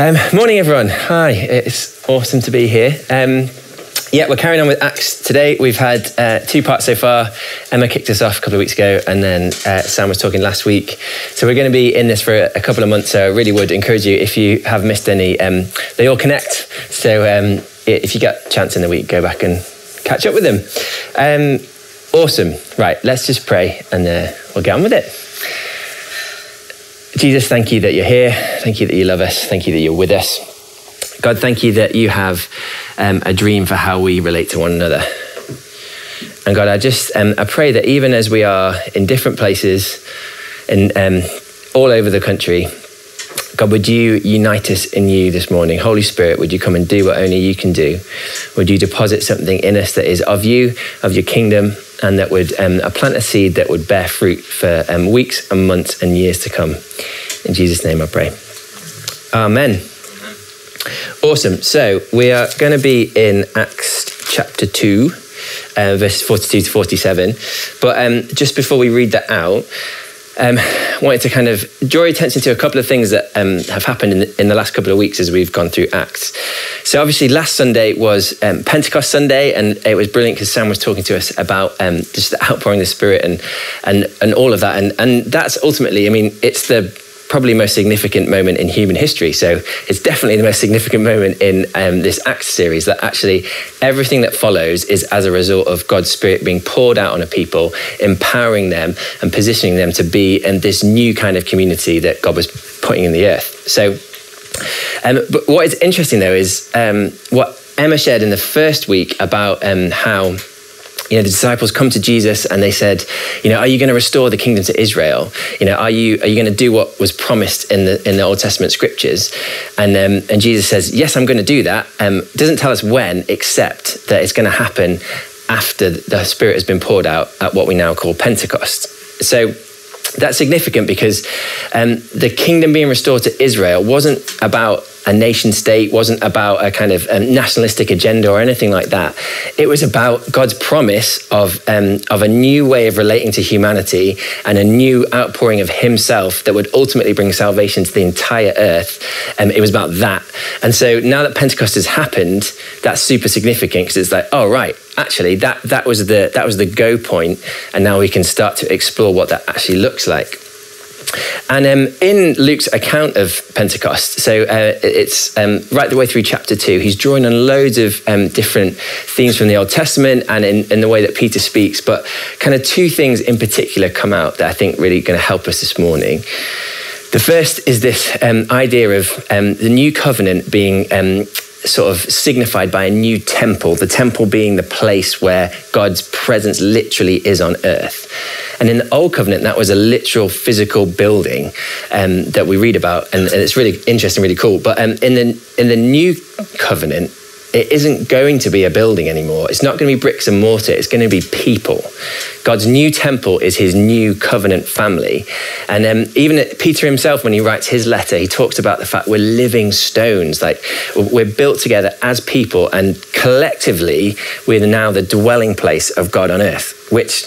Um, morning, everyone. Hi, it's awesome to be here. Um, yeah, we're carrying on with Acts today. We've had uh, two parts so far. Emma kicked us off a couple of weeks ago, and then uh, Sam was talking last week. So we're going to be in this for a, couple of months. So I really would encourage you, if you have missed any, um, they all connect. So um, if you get a chance in the week, go back and catch up with them. Um, awesome. Right, let's just pray, and uh, we'll get on with it. Jesus, thank you that you're here. Thank you that you love us. Thank you that you're with us. God, thank you that you have um, a dream for how we relate to one another. And God, I just um, I pray that even as we are in different places and um, all over the country, God, would you unite us in you this morning? Holy Spirit, would you come and do what only you can do? Would you deposit something in us that is of you, of your kingdom, and that would um, plant a seed that would bear fruit for um, weeks and months and years to come? In Jesus' name I pray. Amen. Awesome. So we are going to be in Acts chapter 2, uh, verses 42 to 47. But um, just before we read that out, um, wanted to kind of draw your attention to a couple of things that um, have happened in the, in the, last couple of weeks as we've gone through Acts. So, obviously, last Sunday was um, Pentecost Sunday, and it was brilliant because Sam was talking to us about um, just the outpouring of the Spirit and and and all of that. And and that's ultimately, I mean, it's the probably most significant moment in human history. So it's definitely the most significant moment in um, this Acts series that actually everything that follows is as a result of God's Spirit being poured out on a people, empowering them and positioning them to be in this new kind of community that God was putting in the earth. So, um, but what is interesting though is um, what Emma shared in the first week about um, how you know, the disciples come to Jesus and they said, you know, are you going to restore the kingdom to Israel? You know, are you are you going to do what was promised in the in the Old Testament scriptures? And um, and Jesus says, yes, I'm going to do that. Um, doesn't tell us when, except that it's going to happen after the Spirit has been poured out at what we now call Pentecost. So that's significant because um, the kingdom being restored to Israel wasn't about a nation state, wasn't about a kind of um, nationalistic agenda or anything like that. It was about God's promise of, um, of a new way of relating to humanity and a new outpouring of Himself that would ultimately bring salvation to the entire earth. And um, it was about that. And so now that Pentecost has happened, that's super significant because it's like, oh, right, actually, that, that, was the, that was the go point, and now we can start to explore what that actually looks like. And um, in Luke's account of Pentecost, so uh, it's um, right the way through chapter two, he's drawing on loads of um, different themes from the Old Testament and in, in, the way that Peter speaks. But kind of two things in particular come out that I think really going to help us this morning. The first is this um, idea of um, the new covenant being um, sort of signified by a new temple, the temple being the place where God's presence literally is on earth. And in the Old Covenant, that was a literal physical building um, that we read about, and, and, it's really interesting, really cool. But um, in the in the New Covenant, it isn't going to be a building anymore. It's not going to be bricks and mortar. It's going to be people. God's new temple is his new covenant family. And um, even Peter himself, when he writes his letter, he talks about the fact we're living stones. Like we're built together as people, and collectively, we're now the dwelling place of God on earth, which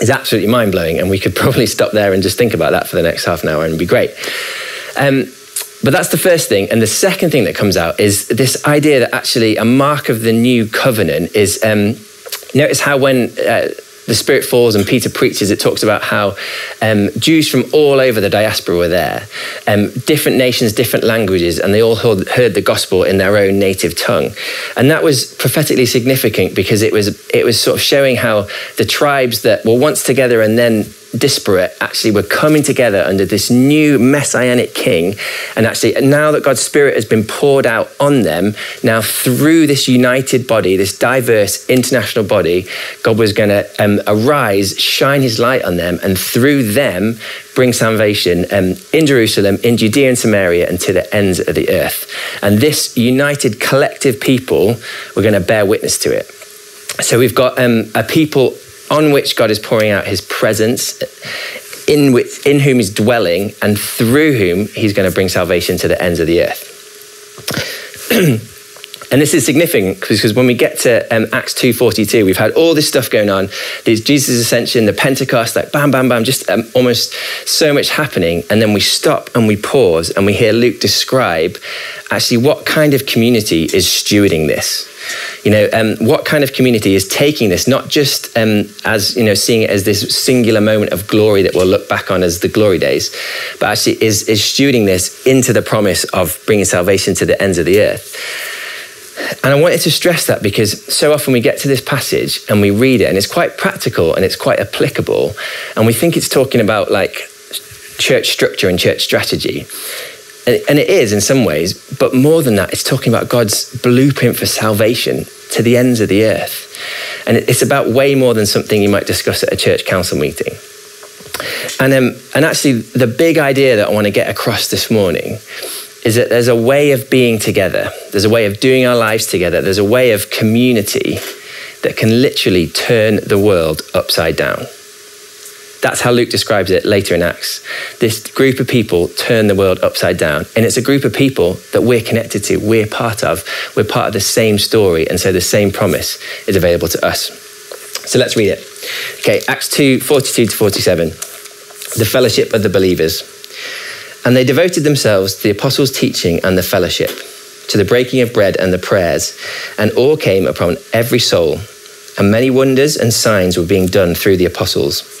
is absolutely mind blowing. And we could probably stop there and just think about that for the next half an hour and be great. Um, but that's the first thing. And the second thing that comes out is this idea that actually a mark of the new covenant is um, notice how when uh, the Spirit falls and Peter preaches, it talks about how um, Jews from all over the diaspora were there, um, different nations, different languages, and they all heard, heard, the gospel in their own native tongue. And that was prophetically significant because it was it was sort of showing how the tribes that were once together and then disparate actually were coming together under this new messianic king. And actually, now that God's Spirit has been poured out on them, now through this united body, this diverse international body, God was going to um, arise, shine his light on them, and through them bring salvation um, in Jerusalem, in Judea and Samaria, and to the ends of the earth. And this united collective people were going to bear witness to it. So we've got um, a people on which God is pouring out his presence, in, which, in whom he's dwelling, and through whom he's going to bring salvation to the ends of the earth. and this is significant because when we get to um, Acts 2.42, we've had all this stuff going on. There's Jesus' ascension, the Pentecost, like bam, bam, bam, just um, almost so much happening. And then we stop and we pause and we hear Luke describe actually what kind of community is stewarding this? You know, um, what kind of community is taking this not just um, as you know, seeing it as this singular moment of glory that we'll look back on as the glory days, but actually is is stewarding this into the promise of bringing salvation to the ends of the earth. And I wanted to stress that because so often we get to this passage and we read it and it's quite practical and it's quite applicable. And we think it's talking about like church structure and church strategy. And it is in some ways, but more than that, it's talking about God's blueprint for salvation to the ends of the earth. And it's about way more than something you might discuss at a church council meeting. And, um, and actually, the big idea that I want to get across this morning is that there's a way of being together, there's a way of doing our lives together, there's a way of community that can literally turn the world upside down. That's how Luke describes it later in Acts. This group of people turn the world upside down. And it's a group of people that we're connected to, we're part of. We're part of the same story. And so the same promise is available to us. So let's read it. Okay, Acts 2 42 to 47. The fellowship of the believers. And they devoted themselves to the apostles' teaching and the fellowship, to the breaking of bread and the prayers. And awe came upon every soul. And many wonders and signs were being done through the apostles.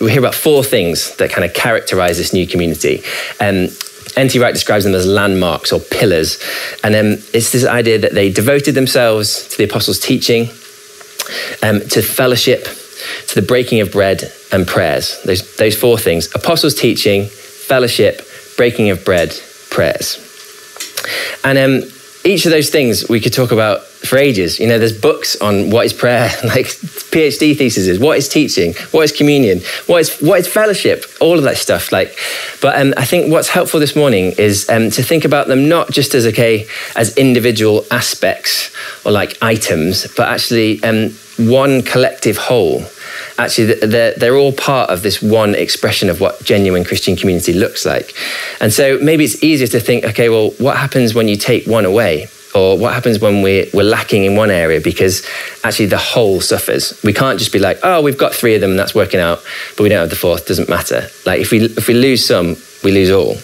we hear about four things that kind of characterize this new community. Um, N.T. Wright describes them as landmarks or pillars. And um, it's this idea that they devoted themselves to the apostles' teaching, um, to fellowship, to the breaking of bread and prayers. Those, those four things apostles' teaching, fellowship, breaking of bread, prayers. And um, each of those things we could talk about for ages. You know, there's books on what is prayer, like PhD theses, what is teaching, what is communion, what is what is fellowship, all of that stuff. Like, but um, I think what's helpful this morning is um, to think about them not just as okay as individual aspects or like items, but actually um, one collective whole actually they're, they're all part of this one expression of what genuine Christian community looks like. And so maybe it's easier to think, okay, well, what happens when you take one away? Or what happens when we're, we're lacking in one area because actually the whole suffers. We can't just be like, oh, we've got three of them and that's working out, but we don't have the fourth, doesn't matter. Like if we, if we lose some, we lose all.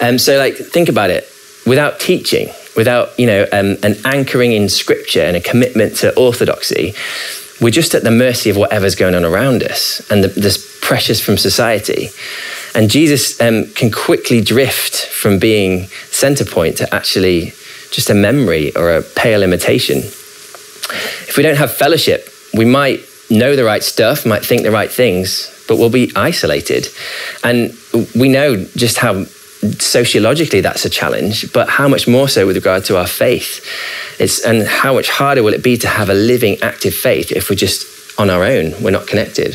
Um, so like think about it. Without teaching, without you know um, an anchoring in scripture and a commitment to orthodoxy, we're just at the mercy of whatever's going on around us and the, this pressures from society. And Jesus um, can quickly drift from being center point to actually just a memory or a pale imitation. If we don't have fellowship, we might know the right stuff, might think the right things, but we'll be isolated. And we know just how sociologically that's a challenge, but how much more so with regard to our faith? It's, and how much harder will it be to have a living, active faith if we're just on our own, we're not connected?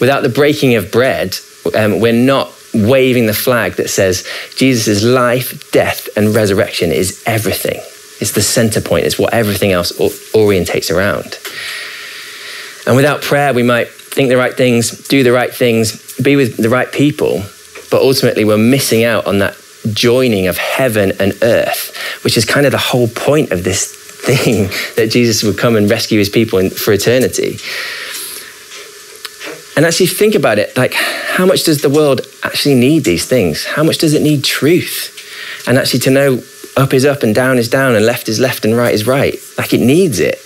Without the breaking of bread, um, we're not waving the flag that says Jesus' life, death, and resurrection is everything. It's the center point, it's what everything else orientates around. And without prayer, we might think the right things, do the right things, be with the right people, but ultimately we're missing out on that joining of heaven and earth, which is kind of the whole point of this thing that Jesus would come and rescue his people in, for eternity. And actually think about it like, how much does the world actually need these things? How much does it need truth? And actually to know up is up and down is down and left is left and right is right. Like it needs it.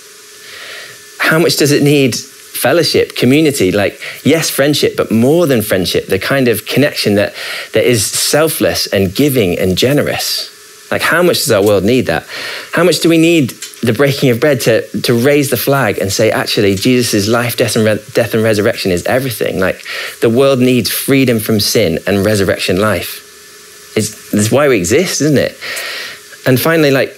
How much does it need fellowship, community, like, yes, friendship, but more than friendship, the kind of connection that, that is selfless and giving and generous. Like, how much does our world need that? How much do we need the breaking of bread to, to raise the flag and say, actually, Jesus' life, death and, re- death and resurrection is everything? Like, the world needs freedom from sin and resurrection life. It's, that's why we exist, isn't it? And finally, like,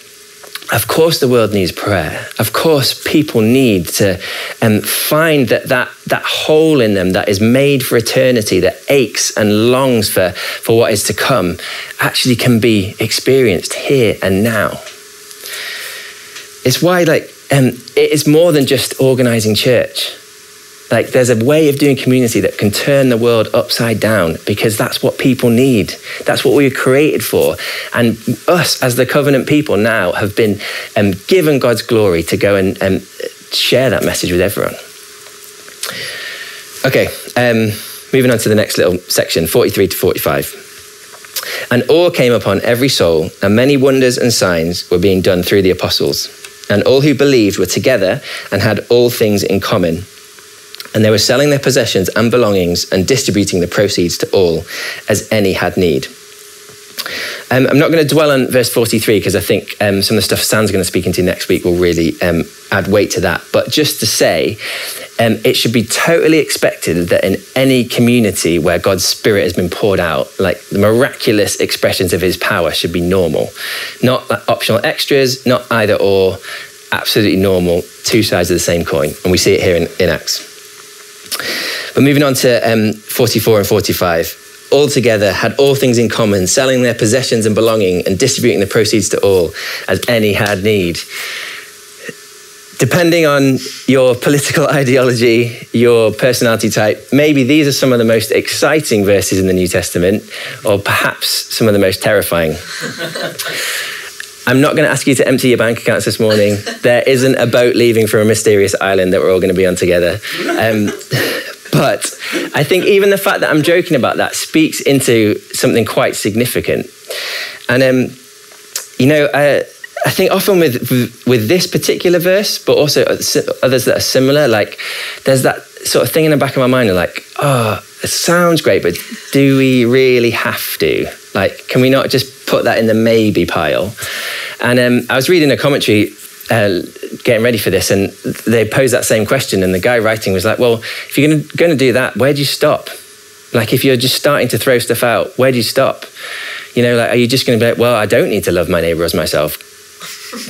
of course the world needs prayer. Of course people need to um, find that, that that hole in them that is made for eternity that aches and longs for for what is to come actually can be experienced here and now. It's why like um, it is more than just organizing church like there's a way of doing community that can turn the world upside down because that's what people need. That's what we were created for. And us as the covenant people now have been um, given God's glory to go and um, share that message with everyone. Okay, um, moving on to the next little section 43 to 45. And awe came upon every soul, and many wonders and signs were being done through the apostles. And all who believed were together and had all things in common and they were selling their possessions and belongings and distributing the proceeds to all as any had need. Um, I'm not going to dwell on verse 43 because I think um, some of the stuff Sam's going to speak into next week will really um, add weight to that. But just to say, um, it should be totally expected that in any community where God's Spirit has been poured out, like the miraculous expressions of His power should be normal, not like optional extras, not either or, absolutely normal, two sides of the same coin. And we see it here in, in Acts. But moving on to um, 44 and 45 All together had all things in common, selling their possessions and belonging and distributing the proceeds to all as any had need. Depending on your political ideology, your personality type, maybe these are some of the most exciting verses in the New Testament, or perhaps some of the most terrifying. I'm not going to ask you to empty your bank accounts this morning. There isn't a boat leaving from a mysterious island that we're all going to be on together. Um, but I think even the fact that I'm joking about that speaks into something quite significant. And, um, you know, I, I think often with, with, with this particular verse, but also others that are similar, like there's that sort of thing in the back of my mind like, oh, it sounds great, but do we really have to? Like, can we not just put that in the maybe pile? And um, I was reading a commentary uh, getting ready for this, and they posed that same question. And the guy writing was like, "Well, if you're going to do that, where do you stop? Like, if you're just starting to throw stuff out, where do you stop? You know, like, are you just going to be like, well, I don't need to love my neighbor as myself?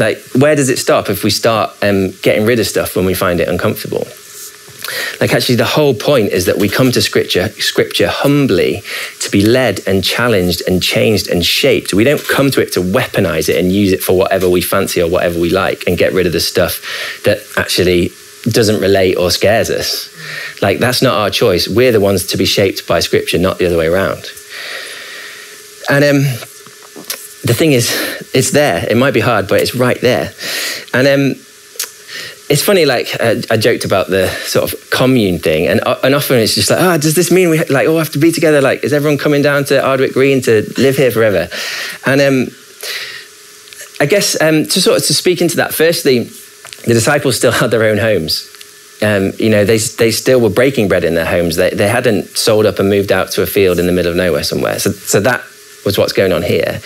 like, where does it stop if we start um, getting rid of stuff when we find it uncomfortable?" Like actually the whole point is that we come to scripture scripture humbly to be led and challenged and changed and shaped. We don't come to it to weaponize it and use it for whatever we fancy or whatever we like and get rid of the stuff that actually doesn't relate or scares us. Like that's not our choice. We're the ones to be shaped by scripture, not the other way around. And um, the thing is, it's there. It might be hard, but it's right there. And um, it's funny, like uh, I joked about the sort of commune thing, and uh, and often it's just like, oh, does this mean we like all have to be together? Like, is everyone coming down to Ardwick Green to live here forever? And um, I guess um, to sort of to speak into that, firstly, the disciples still had their own homes. Um, you know, they they still were breaking bread in their homes. They they hadn't sold up and moved out to a field in the middle of nowhere somewhere. So so that was what's going on here.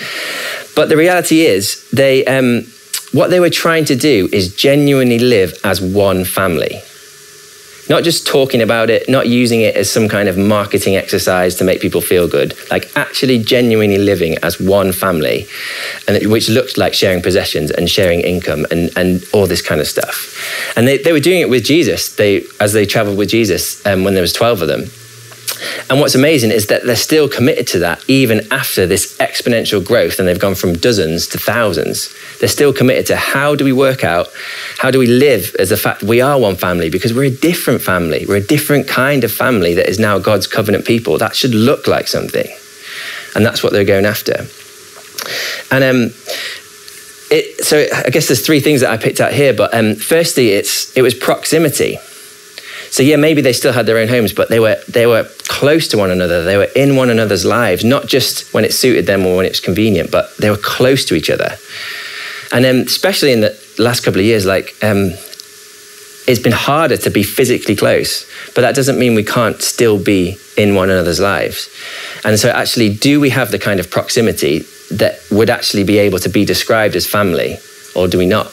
But the reality is, they um, what they were trying to do is genuinely live as one family. Not just talking about it, not using it as some kind of marketing exercise to make people feel good, like actually genuinely living as one family, and which looked like sharing possessions and sharing income and, and all this kind of stuff. And they, they were doing it with Jesus they, as they traveled with Jesus um, when there was 12 of them. And what's amazing is that they're still committed to that even after this exponential growth and they've gone from dozens to thousands. They're still committed to how do we work out, how do we live as a fact we are one family because we're a different family. We're a different kind of family that is now God's covenant people. That should look like something. And that's what they're going after. And um, it, so I guess there's three things that I picked out here. But um, firstly, it's it was proximity. So yeah, maybe they still had their own homes, but they were they were close to one another. They were in one another's lives, not just when it suited them or when it was convenient, but they were close to each other. And um, especially in the last couple of years, like um, it's been harder to be physically close, but that doesn't mean we can't still be in one another's lives. And so, actually, do we have the kind of proximity that would actually be able to be described as family, or do we not?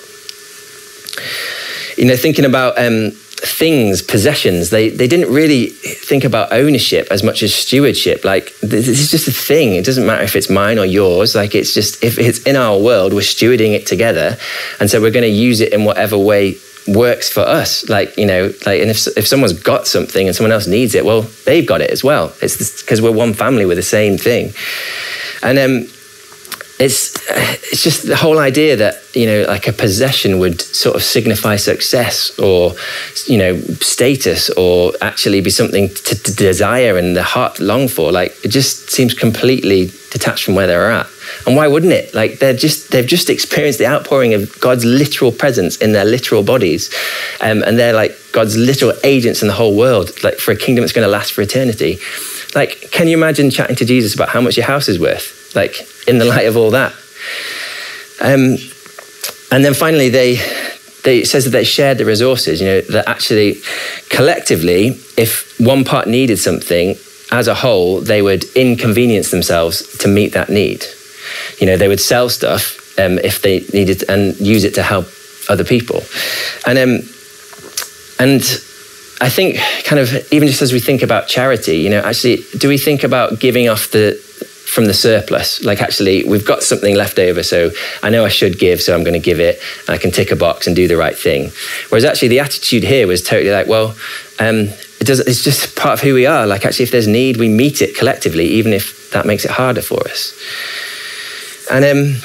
You know, thinking about um, things, possessions. They they didn't really think about ownership as much as stewardship. Like this is just a thing. It doesn't matter if it's mine or yours. Like it's just if it's in our world, we're stewarding it together, and so we're going to use it in whatever way works for us. Like you know, like and if if someone's got something and someone else needs it, well, they've got it as well. It's because we're one family with the same thing, and um, it's it's just the whole idea that you know like a possession would sort of signify success or you know status or actually be something to, to, desire and the heart long for. Like it just seems completely detached from where they're at. And why wouldn't it? Like they're just they've just experienced the outpouring of god's literal presence in their literal bodies. Um, and they're like god's literal agents in the whole world like for a kingdom that's going to last for eternity. Like can you imagine chatting to jesus about how much your house is worth like in the light of all that. Um, and then finally, they, they says that they shared the resources. You know that actually, collectively, if one part needed something, as a whole, they would inconvenience themselves to meet that need. You know, they would sell stuff um, if they needed and use it to help other people. And um, and I think, kind of, even just as we think about charity, you know, actually, do we think about giving off the from the surplus. Like, actually, we've got something left over, so I know I should give, so I'm going to give it. And I can tick a box and do the right thing. Whereas actually, the attitude here was totally like, well, um, it it's just part of who we are. Like, actually, if there's need, we meet it collectively, even if that makes it harder for us. And um,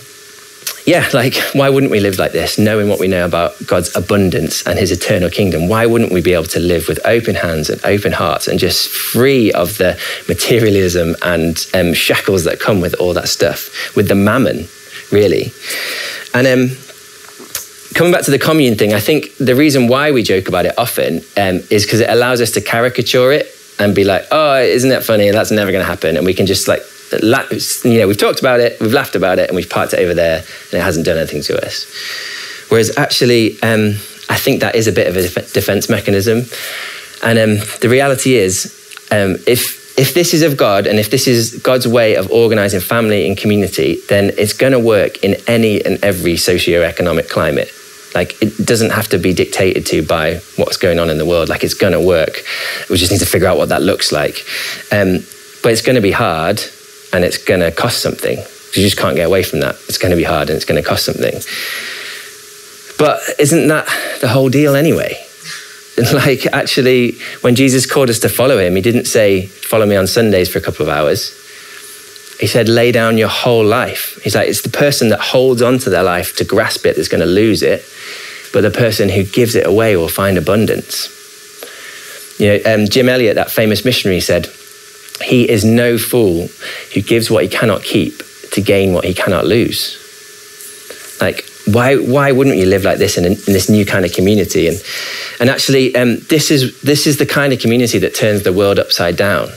yeah, like, why wouldn't we live like this, knowing what we know about God's abundance and his eternal kingdom? Why wouldn't we be able to live with open hands and open hearts and just free of the materialism and um, shackles that come with all that stuff, with the mammon, really? And um, coming back to the commune thing, I think the reason why we joke about it often um, is because it allows us to caricature it and be like, oh, isn't that funny? That's never going to happen. And we can just like you know, we've talked about it, we've laughed about it, and we've parked it over there, and it hasn't done anything to us. Whereas actually, um, I think that is a bit of a defense mechanism. And um, the reality is, um, if if this is of God and if this is God's way of organizing family and community, then it's going to work in any and every socio-economic climate. Like it doesn't have to be dictated to by what's going on in the world. Like it's going to work. We just need to figure out what that looks like. Um, but it's going to be hard and it's going to cost something. You just can't get away from that. It's going to be hard and it's going to cost something. But isn't that the whole deal anyway? Like, actually, when Jesus called us to follow him, he didn't say, Follow me on Sundays for a couple of hours. He said, Lay down your whole life. He's like, It's the person that holds onto their life to grasp it that's going to lose it, but the person who gives it away will find abundance. You know, um, Jim Elliot, that famous missionary, said, he is no fool who gives what he cannot keep to gain what he cannot lose. Like, why, why wouldn't you live like this in, in this new kind of community? And, and actually, um, this, is, this is the kind of community that turns the world upside down.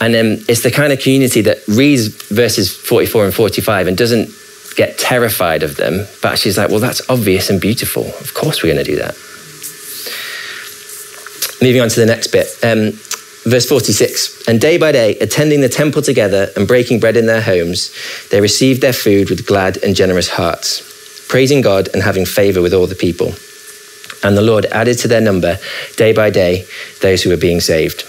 And um, it's the kind of community that reads verses 44 and 45 and doesn't get terrified of them, but is like, well, that's obvious and beautiful. Of course, we're going to do that. Moving on to the next bit. Um, Verse 46 And day by day, attending the temple together and breaking bread in their homes, they received their food with glad and generous hearts, praising God and having favor with all the people. And the Lord added to their number day by day those who were being saved.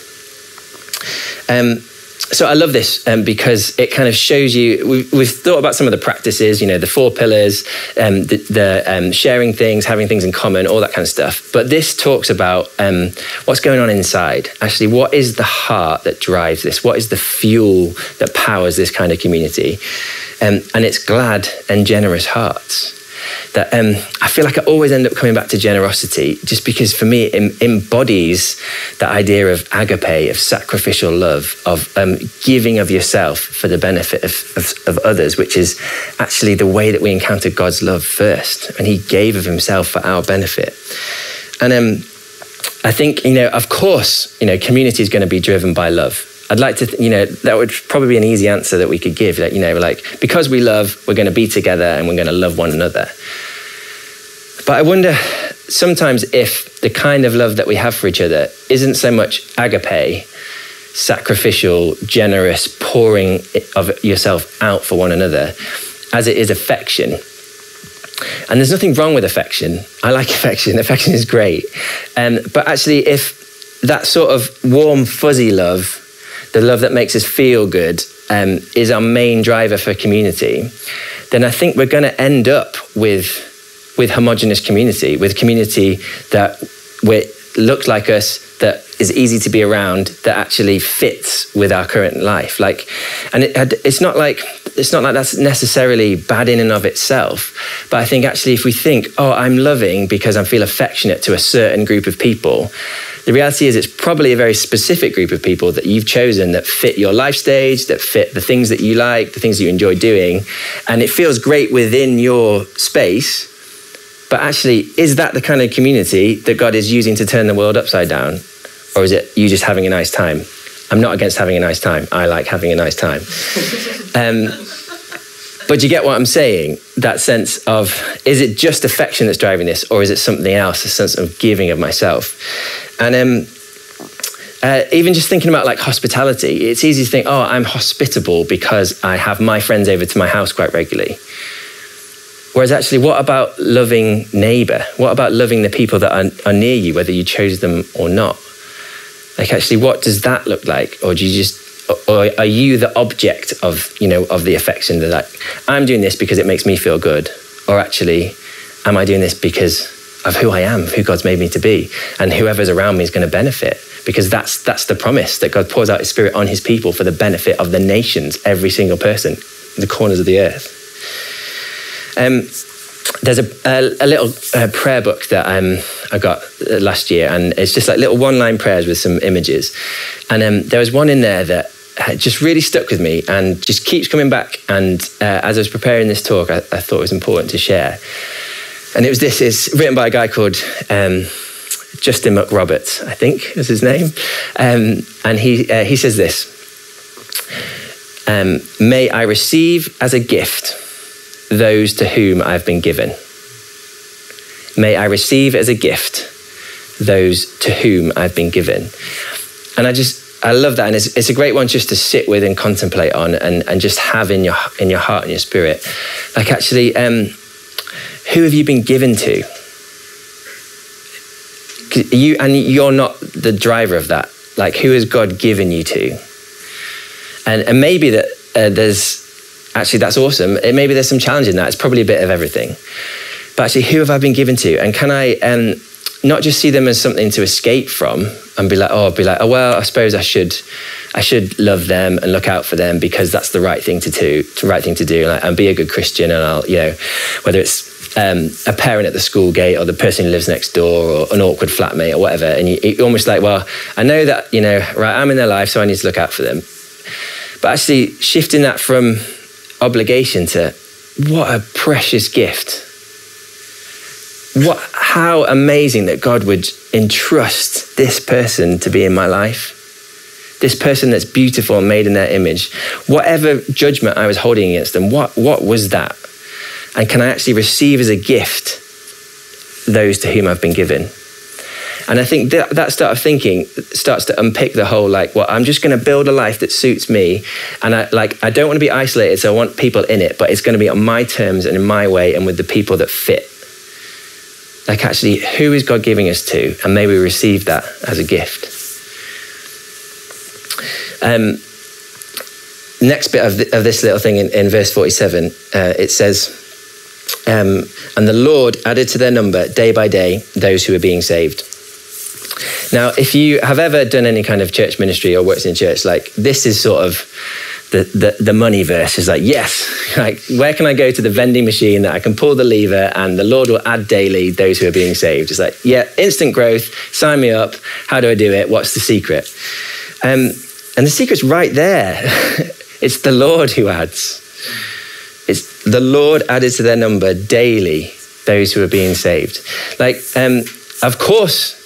Um, so I love this um, because it kind of shows you. We've, we've, thought about some of the practices, you know, the four pillars, um, the, the um, sharing things, having things in common, all that kind of stuff. But this talks about um, what's going on inside. Actually, what is the heart that drives this? What is the fuel that powers this kind of community? Um, and it's glad and generous hearts that um, I feel like I always end up coming back to generosity just because for me it embodies the idea of agape, of sacrificial love, of um, giving of yourself for the benefit of, of, of, others, which is actually the way that we encounter God's love first. And He gave of Himself for our benefit. And um, I think, you know, of course, you know, community is going to be driven by love. I'd like to, you know, that would probably be an easy answer that we could give. That, you know, like, because we love, we're going to be together and we're going to love one another. But I wonder sometimes if the kind of love that we have for each other isn't so much agape, sacrificial, generous, pouring of yourself out for one another, as it is affection. And there's nothing wrong with affection. I like affection. Affection is great. Um, but actually, if that sort of warm, fuzzy love, the love that makes us feel good, um, is our main driver for community, then I think we're going to end up with with homogenous community, with community that looks like us, that is easy to be around, that actually fits with our current life. Like, and it, it's not like it's not like that's necessarily bad in and of itself. But I think actually, if we think, oh, I'm loving because I feel affectionate to a certain group of people, the reality is it's probably a very specific group of people that you've chosen that fit your life stage, that fit the things that you like, the things that you enjoy doing. And it feels great within your space. But actually, is that the kind of community that God is using to turn the world upside down? Or is it you just having a nice time? I'm not against having a nice time. I like having a nice time. Um, but you get what I'm saying? That sense of is it just affection that's driving this, or is it something else? A sense of giving of myself. And um, uh, even just thinking about like hospitality, it's easy to think, oh, I'm hospitable because I have my friends over to my house quite regularly. Whereas actually, what about loving neighbor? What about loving the people that are, are near you, whether you chose them or not? Like, actually, what does that look like? Or do you just or are you the object of you know of the affection that like i'm doing this because it makes me feel good? Or actually am i doing this because of who i am who god's made me to be? And whoever's around me is going to benefit? Because that's that's the promise that god pours out his spirit on his people for the benefit of the nations every single person the corners of the earth. Um, there's a, a, a little uh, prayer book that um, I got uh, last year, and it's just like little one line prayers with some images. And um, there was one in there that just really stuck with me and just keeps coming back. And uh, as I was preparing this talk, I, I, thought it was important to share. And it was this, it's written by a guy called um, Justin McRoberts, I think is his name. Um, and he, uh, he says this um, May I receive as a gift those to whom I've been given. May I receive as a gift those to whom I've been given. And I just, I love that, and it's, it's a great one just to sit with and contemplate on, and, and just have in your in your heart and your spirit. Like actually, um, who have you been given to? You and you're not the driver of that. Like who has God given you to? And and maybe that uh, there's actually that's awesome. It, maybe there's some challenge in that. It's probably a bit of everything. But actually, who have I been given to? And can I um, not just see them as something to escape from and be like, oh, be like, oh well, I suppose I should, I should love them and look out for them because that's the right thing to do, the right thing to do, and, and be a good Christian. And I'll, you know, whether it's um, a parent at the school gate or the person who lives next door or an awkward flatmate or whatever, and you, you're almost like, well, I know that you know, right, I'm in their life, so I need to look out for them. But actually, shifting that from obligation to what a precious gift what, how amazing that God would entrust this person to be in my life. This person that's beautiful and made in their image. Whatever judgment I was holding against them, what, what was that? And can I actually receive as a gift those to whom I've been given? And I think that, that start of thinking starts to unpick the whole like, well, I'm just going to build a life that suits me. And I like, I don't want to be isolated, so I want people in it, but it's going to be on my terms and in my way and with the people that fit like, actually, who is God giving us to? And may we receive that as a gift. Um, next bit of, the, of, this little thing in, in verse 47, uh, it says, um, And the Lord added to their number day by day those who were being saved. Now, if you have ever done any kind of church ministry or worked in church, like this is sort of the, the, the money verse is like, yes, like where can I go to the vending machine that I can pull the lever and the Lord will add daily those who are being saved? It's like, yeah, instant growth, sign me up. How do I do it? What's the secret? Um, and the secret's right there. it's the Lord who adds. It's the Lord added to their number daily those who are being saved. Like, um, of course,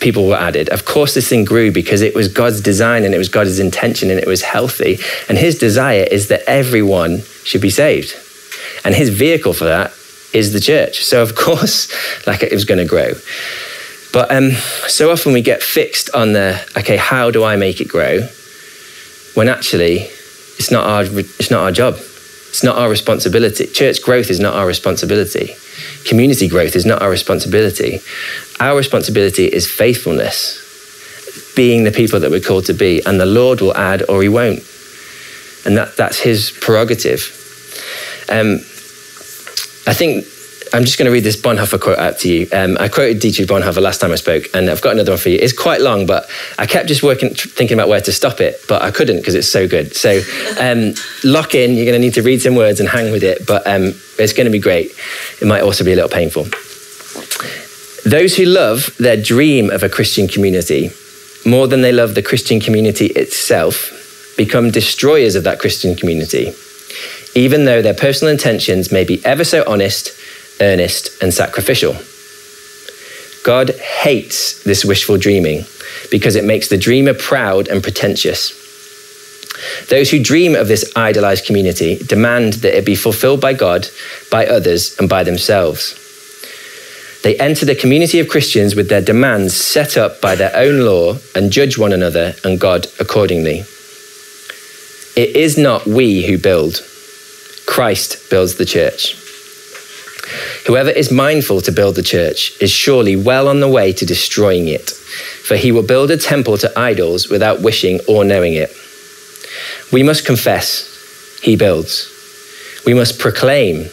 people were added. Of course, this thing grew because it was God's design and it was God's intention and it was healthy. And his desire is that everyone should be saved. And his vehicle for that is the church. So, of course, like it was going to grow. But um, so often we get fixed on the, okay, how do I make it grow? When actually, it's not our, it's not our job. It's not our responsibility. Church growth is not our responsibility. Community growth is not our responsibility. Our responsibility is faithfulness, being the people that we're called to be, and the Lord will add or he won't. And that, that's his prerogative. Um, I think I'm just going to read this Bonhoeffer quote out to you. Um, I quoted Dietrich Bonhoeffer last time I spoke, and I've got another one for you. It's quite long, but I kept just working, thinking about where to stop it, but I couldn't because it's so good. So um, lock in. You're going to need to read some words and hang with it, but um, it's going to be great. It might also be a little painful. Those who love their dream of a Christian community more than they love the Christian community itself become destroyers of that Christian community, even though their personal intentions may be ever so honest earnest, and sacrificial. God hates this wishful dreaming because it makes the dreamer proud and pretentious. Those who dream of this idolized community demand that it be fulfilled by God, by others, and by themselves. They enter the community of Christians with their demands set up by their own law and judge one another and God accordingly. It is not we who build, Christ builds the church. Whoever is mindful to build the church is surely well on the way to destroying it, for he will build a temple to idols without wishing or knowing it. We must confess, he builds. We must proclaim,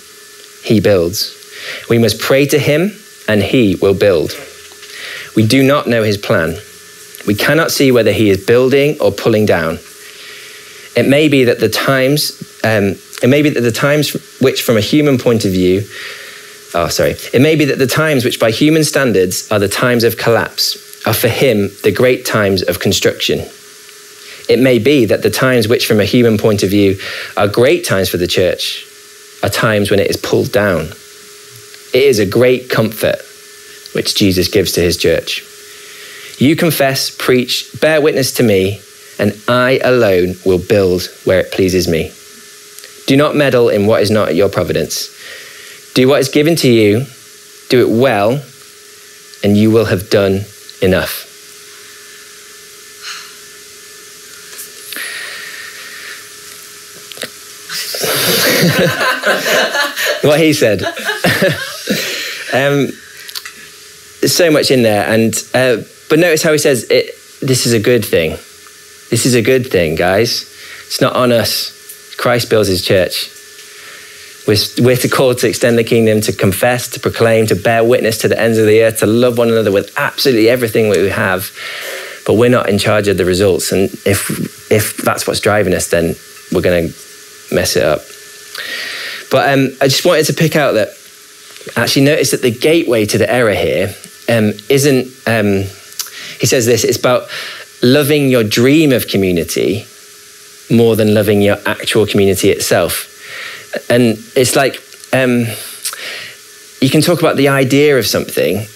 he builds. We must pray to him, and he will build. We do not know his plan. We cannot see whether he is building or pulling down. It may be that the times, um, it may be that the times which, from a human point of view, oh, sorry. It may be that the times which by human standards are the times of collapse are for him the great times of construction. It may be that the times which, from a human point of view, are great times for the church are times when it is pulled down. It is a great comfort which Jesus gives to his church. You confess, preach, bear witness to me, and I alone will build where it pleases me. Do not meddle in what is not your providence. Do what is given to you, do it well, and you will have done enough. what he said. um, there's so much in there, and uh, but notice how he says it. This is a good thing. This is a good thing, guys. It's not on us. Christ builds his church. We're, we're to called to extend the kingdom, to confess, to proclaim, to bear witness to the ends of the earth, to love one another with absolutely everything we have. But we're not in charge of the results. And if, if that's what's driving us, then we're going to mess it up. But um, I just wanted to pick out that actually notice that the gateway to the error here um, not um, he says this, it's about loving your dream of community more than loving your actual community itself and it's like um, you can talk about the idea of something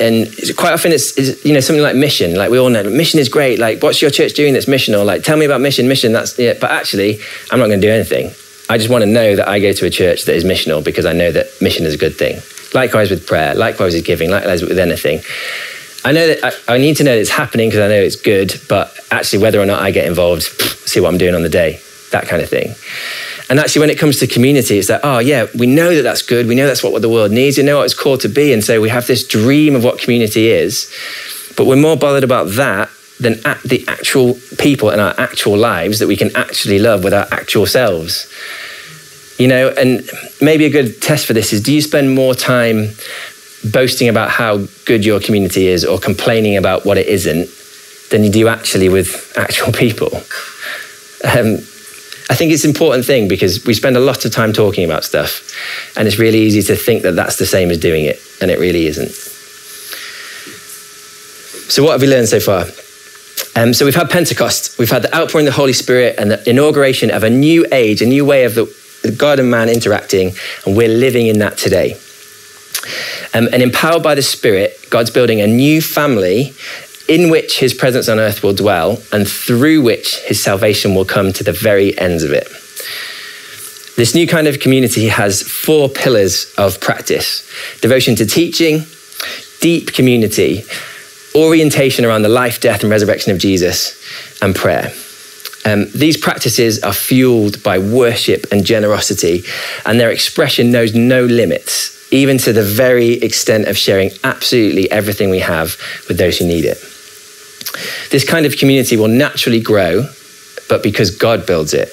and quite often it's, it's, you know something like mission like we all know mission is great like what's your church doing that's missional? Like tell me about mission mission that's yeah but actually i'm not going to do anything. I just want to know that i go to a church that is missional because i know that mission is a good thing. Likewise with prayer likewise with giving likewise with anything. I know that i, I need to know that it's happening because i know it's good but actually whether or not i get involved see what i'm doing on the day that kind of thing and actually, when it comes to community, it's like, oh, yeah, we know that that's good. We know that's what the world needs. We know what it's called to be. And so we have this dream of what community is. But we're more bothered about that than at the actual people in our actual lives that we can actually love with our actual selves. You know, and maybe a good test for this is do you spend more time boasting about how good your community is or complaining about what it isn't than you do actually with actual people? Um, I think it's an important thing because we spend a lot of time talking about stuff, and it's really easy to think that that's the same as doing it, and it really isn't. So, what have we learned so far? Um, so, we've had Pentecost, we've had the outpouring of the Holy Spirit, and the inauguration of a new age, a new way of the, God and man interacting, and we're living in that today. Um, and empowered by the Spirit, God's building a new family in which his presence on earth will dwell, and through which his salvation will come to the very ends of it. This new kind of community has four pillars of practice devotion to teaching, deep community, orientation around the life, death, and resurrection of Jesus, and prayer. Um, these practices are fueled by worship and generosity, and their expression knows no limits, even to the very extent of sharing absolutely everything we have with those who need it. This kind of community will naturally grow, but because God builds it.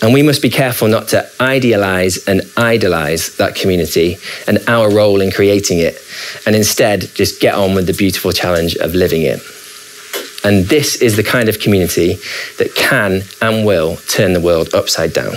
And we must be careful not to idealize and idolize that community and our role in creating it, and instead just get on with the beautiful challenge of living it. And this is the kind of community that can and will turn the world upside down.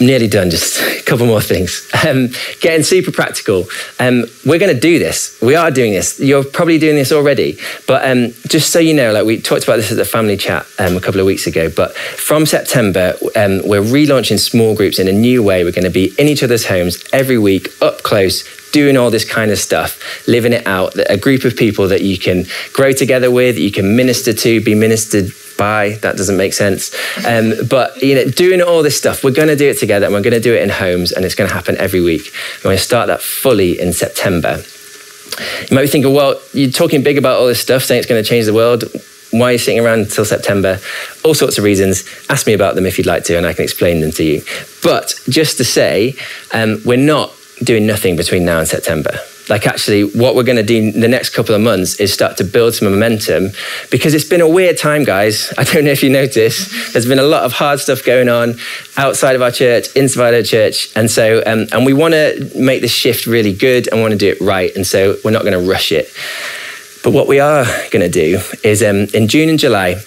Nearly done, just a couple more things. Um, getting super practical. Um, we're going to do this. We are doing this. You're probably doing this already. But um, just so you know, like we talked about this at the family chat um, a couple of weeks ago, but from September, um, we're relaunching small groups in a new way. We're going to be in each other's homes every week, up close, doing all this kind of stuff, living it out, a group of people that you can grow together with, you can minister to, be ministered by. That doesn't make sense. Um, but you know, doing all this stuff, we're going to do it together, and we're going to do it in homes, and it's going to happen every week. We're going to start that fully in September. You might be thinking, well, you're talking big about all this stuff, saying it's going to change the world. Why are you sitting around until September? All sorts of reasons. Ask me about them if you'd like to, and I can explain them to you. But just to say, um, we're not doing nothing between now and September. Like, actually, what we're going to do in the next couple of months is start to build some momentum because it's been a weird time, guys. I don't know if you notice. There's been a lot of hard stuff going on outside of our church, inside our church. And so, um, and we want to make this shift really good and want to do it right. And so, we're not going to rush it. But what we are going to do is um, in June and July,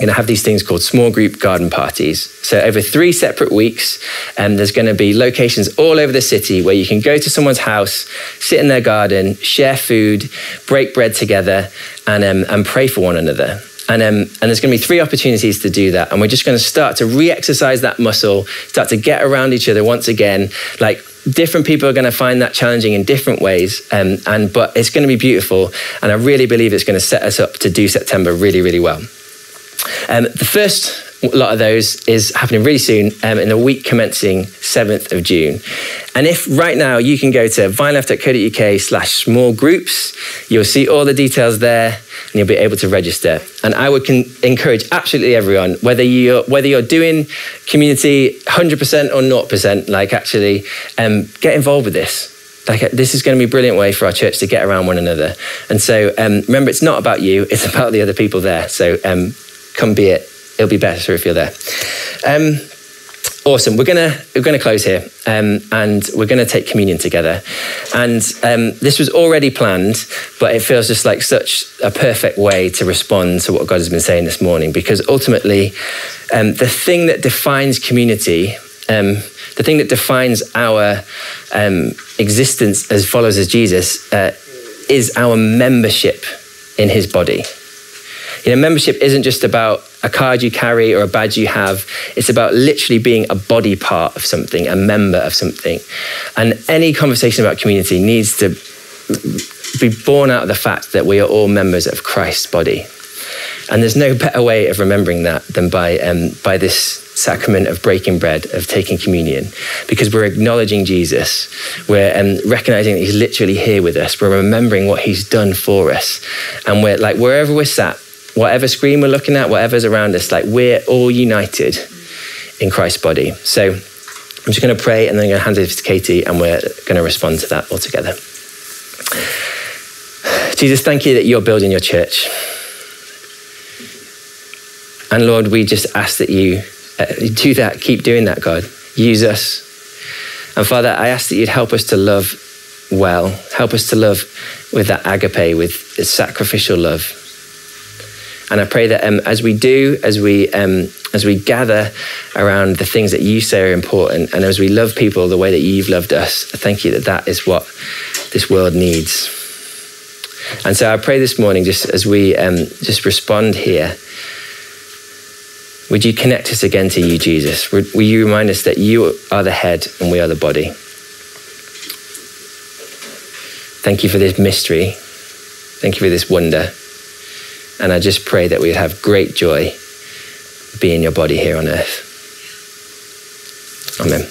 going to have these things called small group garden parties. So, over three separate weeks, um, there's going to be locations all over the city where you can go to someone's house, sit in their garden, share food, break bread together, and, um, and pray for one another. And, um, and there's going to be three opportunities to do that. And we're just going to start to re exercise that muscle, start to get around each other once again. Like different people are going to find that challenging in different ways. Um, and, but it's going to be beautiful. And I really believe it's going to set us up to do September really, really well. Um, the first lot of those is happening really soon um, in the week commencing 7th of June. And if right now you can go to vinelife.co.uk slash small groups, you'll see all the details there and you'll be able to register. And I would con- encourage absolutely everyone, whether you're, whether you're doing community 100% or 0%, like actually um, get involved with this like this is going to be a brilliant way for our church to get around one another and so um, remember it's not about you it's about the other people there so um, come be it. It'll be better if you're there. Um, awesome. We're gonna we're gonna close here, um, and we're gonna take communion together. And um, this was already planned, but it feels just like such a perfect way to respond to what God has been saying this morning. Because ultimately, um, the thing that defines community. Um, the thing that defines our um, existence as followers of Jesus uh, is our membership in his body. You know, membership isn't just about a card you carry or a badge you have. It's about literally being a body part of something, a member of something. And any conversation about community needs to be born out of the fact that we are all members of Christ's body. And there's no better way of remembering that than by, um, by this sacrament of breaking bread, of taking communion, because we're acknowledging Jesus. We're um, recognizing that he's literally here with us. We're remembering what he's done for us. And we're like, wherever we're sat, whatever screen we're looking at, whatever's around us, like we're all united in Christ's body. So I'm just going to pray and then I'm going to hand it over to Katie and we're going to respond to that all together. Jesus, thank you that you're building your church. And Lord, we just ask that you uh, do that, keep doing that, God. Use us. And Father, I ask that you'd help us to love well, help us to love with that agape, with sacrificial love. And I pray that um, as we do, as we um, as we gather around the things that you say are important, and as we love people the way that you've loved us, I thank you that that is what this world needs. And so I pray this morning, just as we um, just respond here, would you connect us again to you, Jesus? Would, will you remind us that you are the head and we are the body? Thank you for this mystery. Thank you for this wonder. And I just pray that we'd have great joy being your body here on earth. Amen.